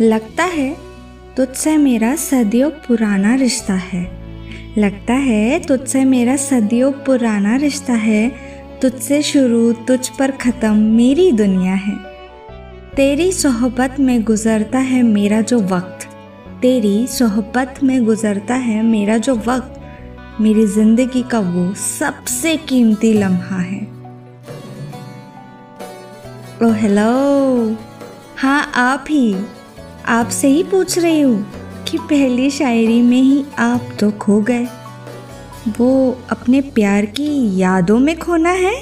लगता है तुझसे मेरा सदियों पुराना रिश्ता है। लगता है तुझसे मेरा सदियों पुराना रिश्ता है। तुझसे शुरू तुझ पर ख़त्म मेरी दुनिया है। तेरी सोहबत में गुज़रता है मेरा जो वक्त। तेरी सोहबत में गुज़रता है मेरा जो वक्त। मेरी ज़िंदगी का वो सबसे कीमती लम्हा है। ओ हेलो हाँ आप ही। आपसे ही पूछ रही हूँ कि पहली शायरी में ही आप तो खो गए। वो अपने प्यार की यादों में खोना है?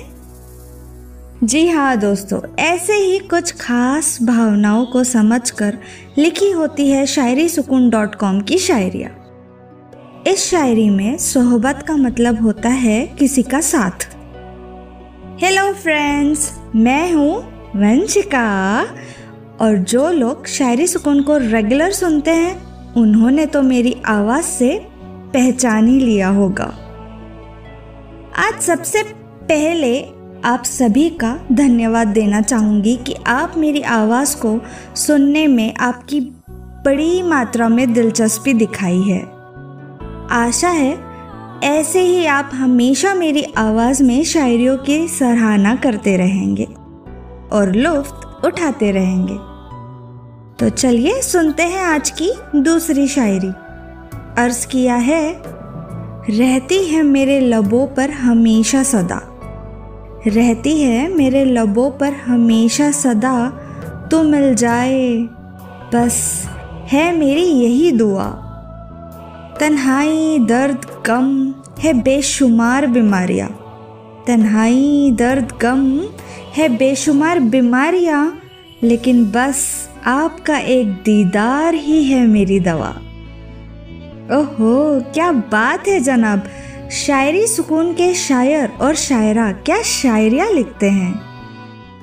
जी हाँ दोस्तों, ऐसे ही कुछ खास भावनाओं को समझकर लिखी होती है शायरी सुकून डॉट कॉम की शायरिया। इस शायरी में सोहबत का मतलब होता है किसी का साथ। हेलो फ्रेंड्स मैं हूँ वंशिका। और जो लोग शायरी सुकून को रेगुलर सुनते हैं, उन्होंने तो मेरी आवाज़ से पहचान ही लिया होगा। आज सबसे पहले आप सभी का धन्यवाद देना चाहूँगी कि आप मेरी आवाज़ को सुनने में आपकी बड़ी मात्रा में दिलचस्पी दिखाई है। आशा है, ऐसे ही आप हमेशा मेरी आवाज़ में शायरियों की सराहना करते रहेंगे। और लुफ्त उठाते रहेंगे। तो चलिए सुनते हैं आज की दूसरी शायरी। अर्ज़ किया है, रहती है मेरे लबों पर हमेशा सदा। रहती है मेरे लबों पर हमेशा सदा तो मिल जाए। बस है मेरी यही दुआ। तन्हाई दर्द कम है बेशुमार बीमारियाँ। तन्हाई दर्द गम है बेशुमार बीमारियाँ, लेकिन बस आपका एक दीदार ही है मेरी दवा। ओहो, क्या बात है जनाब। शायरी सुकून के शायर और शायरा, क्या शायरिया लिखते हैं।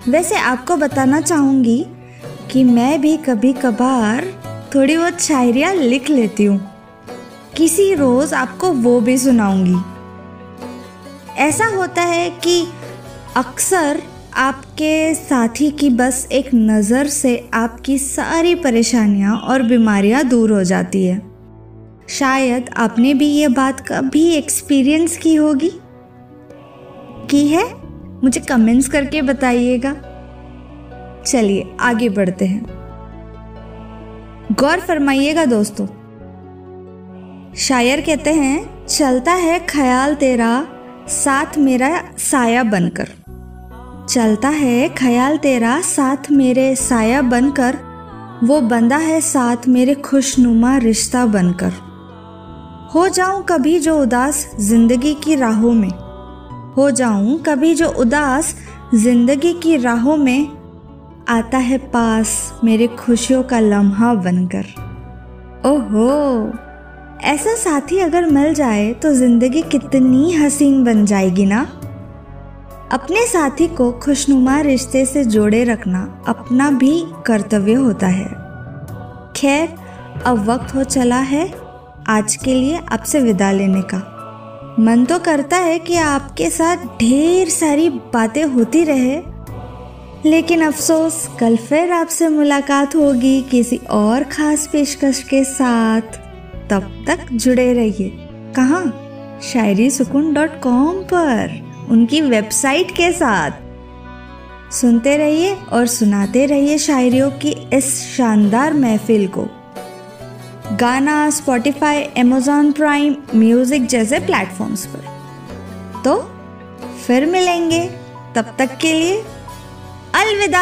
वैसे आपको बताना चाहूँगी कि मैं भी कभी कभार थोड़ी बहुत शायरिया लिख लेती हूँ। किसी रोज़ आपको वो भी सुनाऊँगी। ऐसा होता है कि अक्सर आपके साथी की बस एक नज़र से आपकी सारी परेशानियाँ और बीमारियाँ दूर हो जाती है। शायद आपने भी ये बात कभी एक्सपीरियंस की होगी? की है? मुझे कमेंट्स करके बताइएगा। चलिए, आगे बढ़ते हैं। गौर फरमाइएगा दोस्तों। शायर कहते हैं, चलता है ख्याल तेरा साथ मेरा साया बनकर। चलता है ख्याल तेरा साथ मेरे साया बनकर। वो बंदा है साथ मेरे खुशनुमा रिश्ता बनकर। हो जाऊँ कभी जो उदास ज़िंदगी की राहों में। हो जाऊँ कभी जो उदास ज़िंदगी की राहों में। आता है पास मेरे खुशियों का लम्हा बनकर। ओहो! ऐसा साथी अगर मिल जाए तो ज़िंदगी कितनी हसीन बन जाएगी ना? अपने साथी को खुशनुमा रिश्ते से जोड़े रखना अपना भी कर्तव्य होता है। खैर, अब वक्त हो चला है। आज के लिए आपसे विदा लेने का। मन तो करता है कि आपके साथ ढेर सारी बातें होती रहे, लेकिन अफसोस, कल फिर आपसे मुलाकात होगी किसी और खास पेशकश के साथ। तब तक जुड़े रहिए। कहाँ? शायरी सुकून डॉट कॉम पर, उनकी वेबसाइट के साथ। सुनते रहिए और सुनाते रहिए शायरियों की इस शानदार महफिल को। गाना स्पॉटिफाई अमेजॉन प्राइम म्यूज़िक जैसे प्लेटफॉर्म्स पर। तो फिर मिलेंगे। तब तक के लिए अलविदा।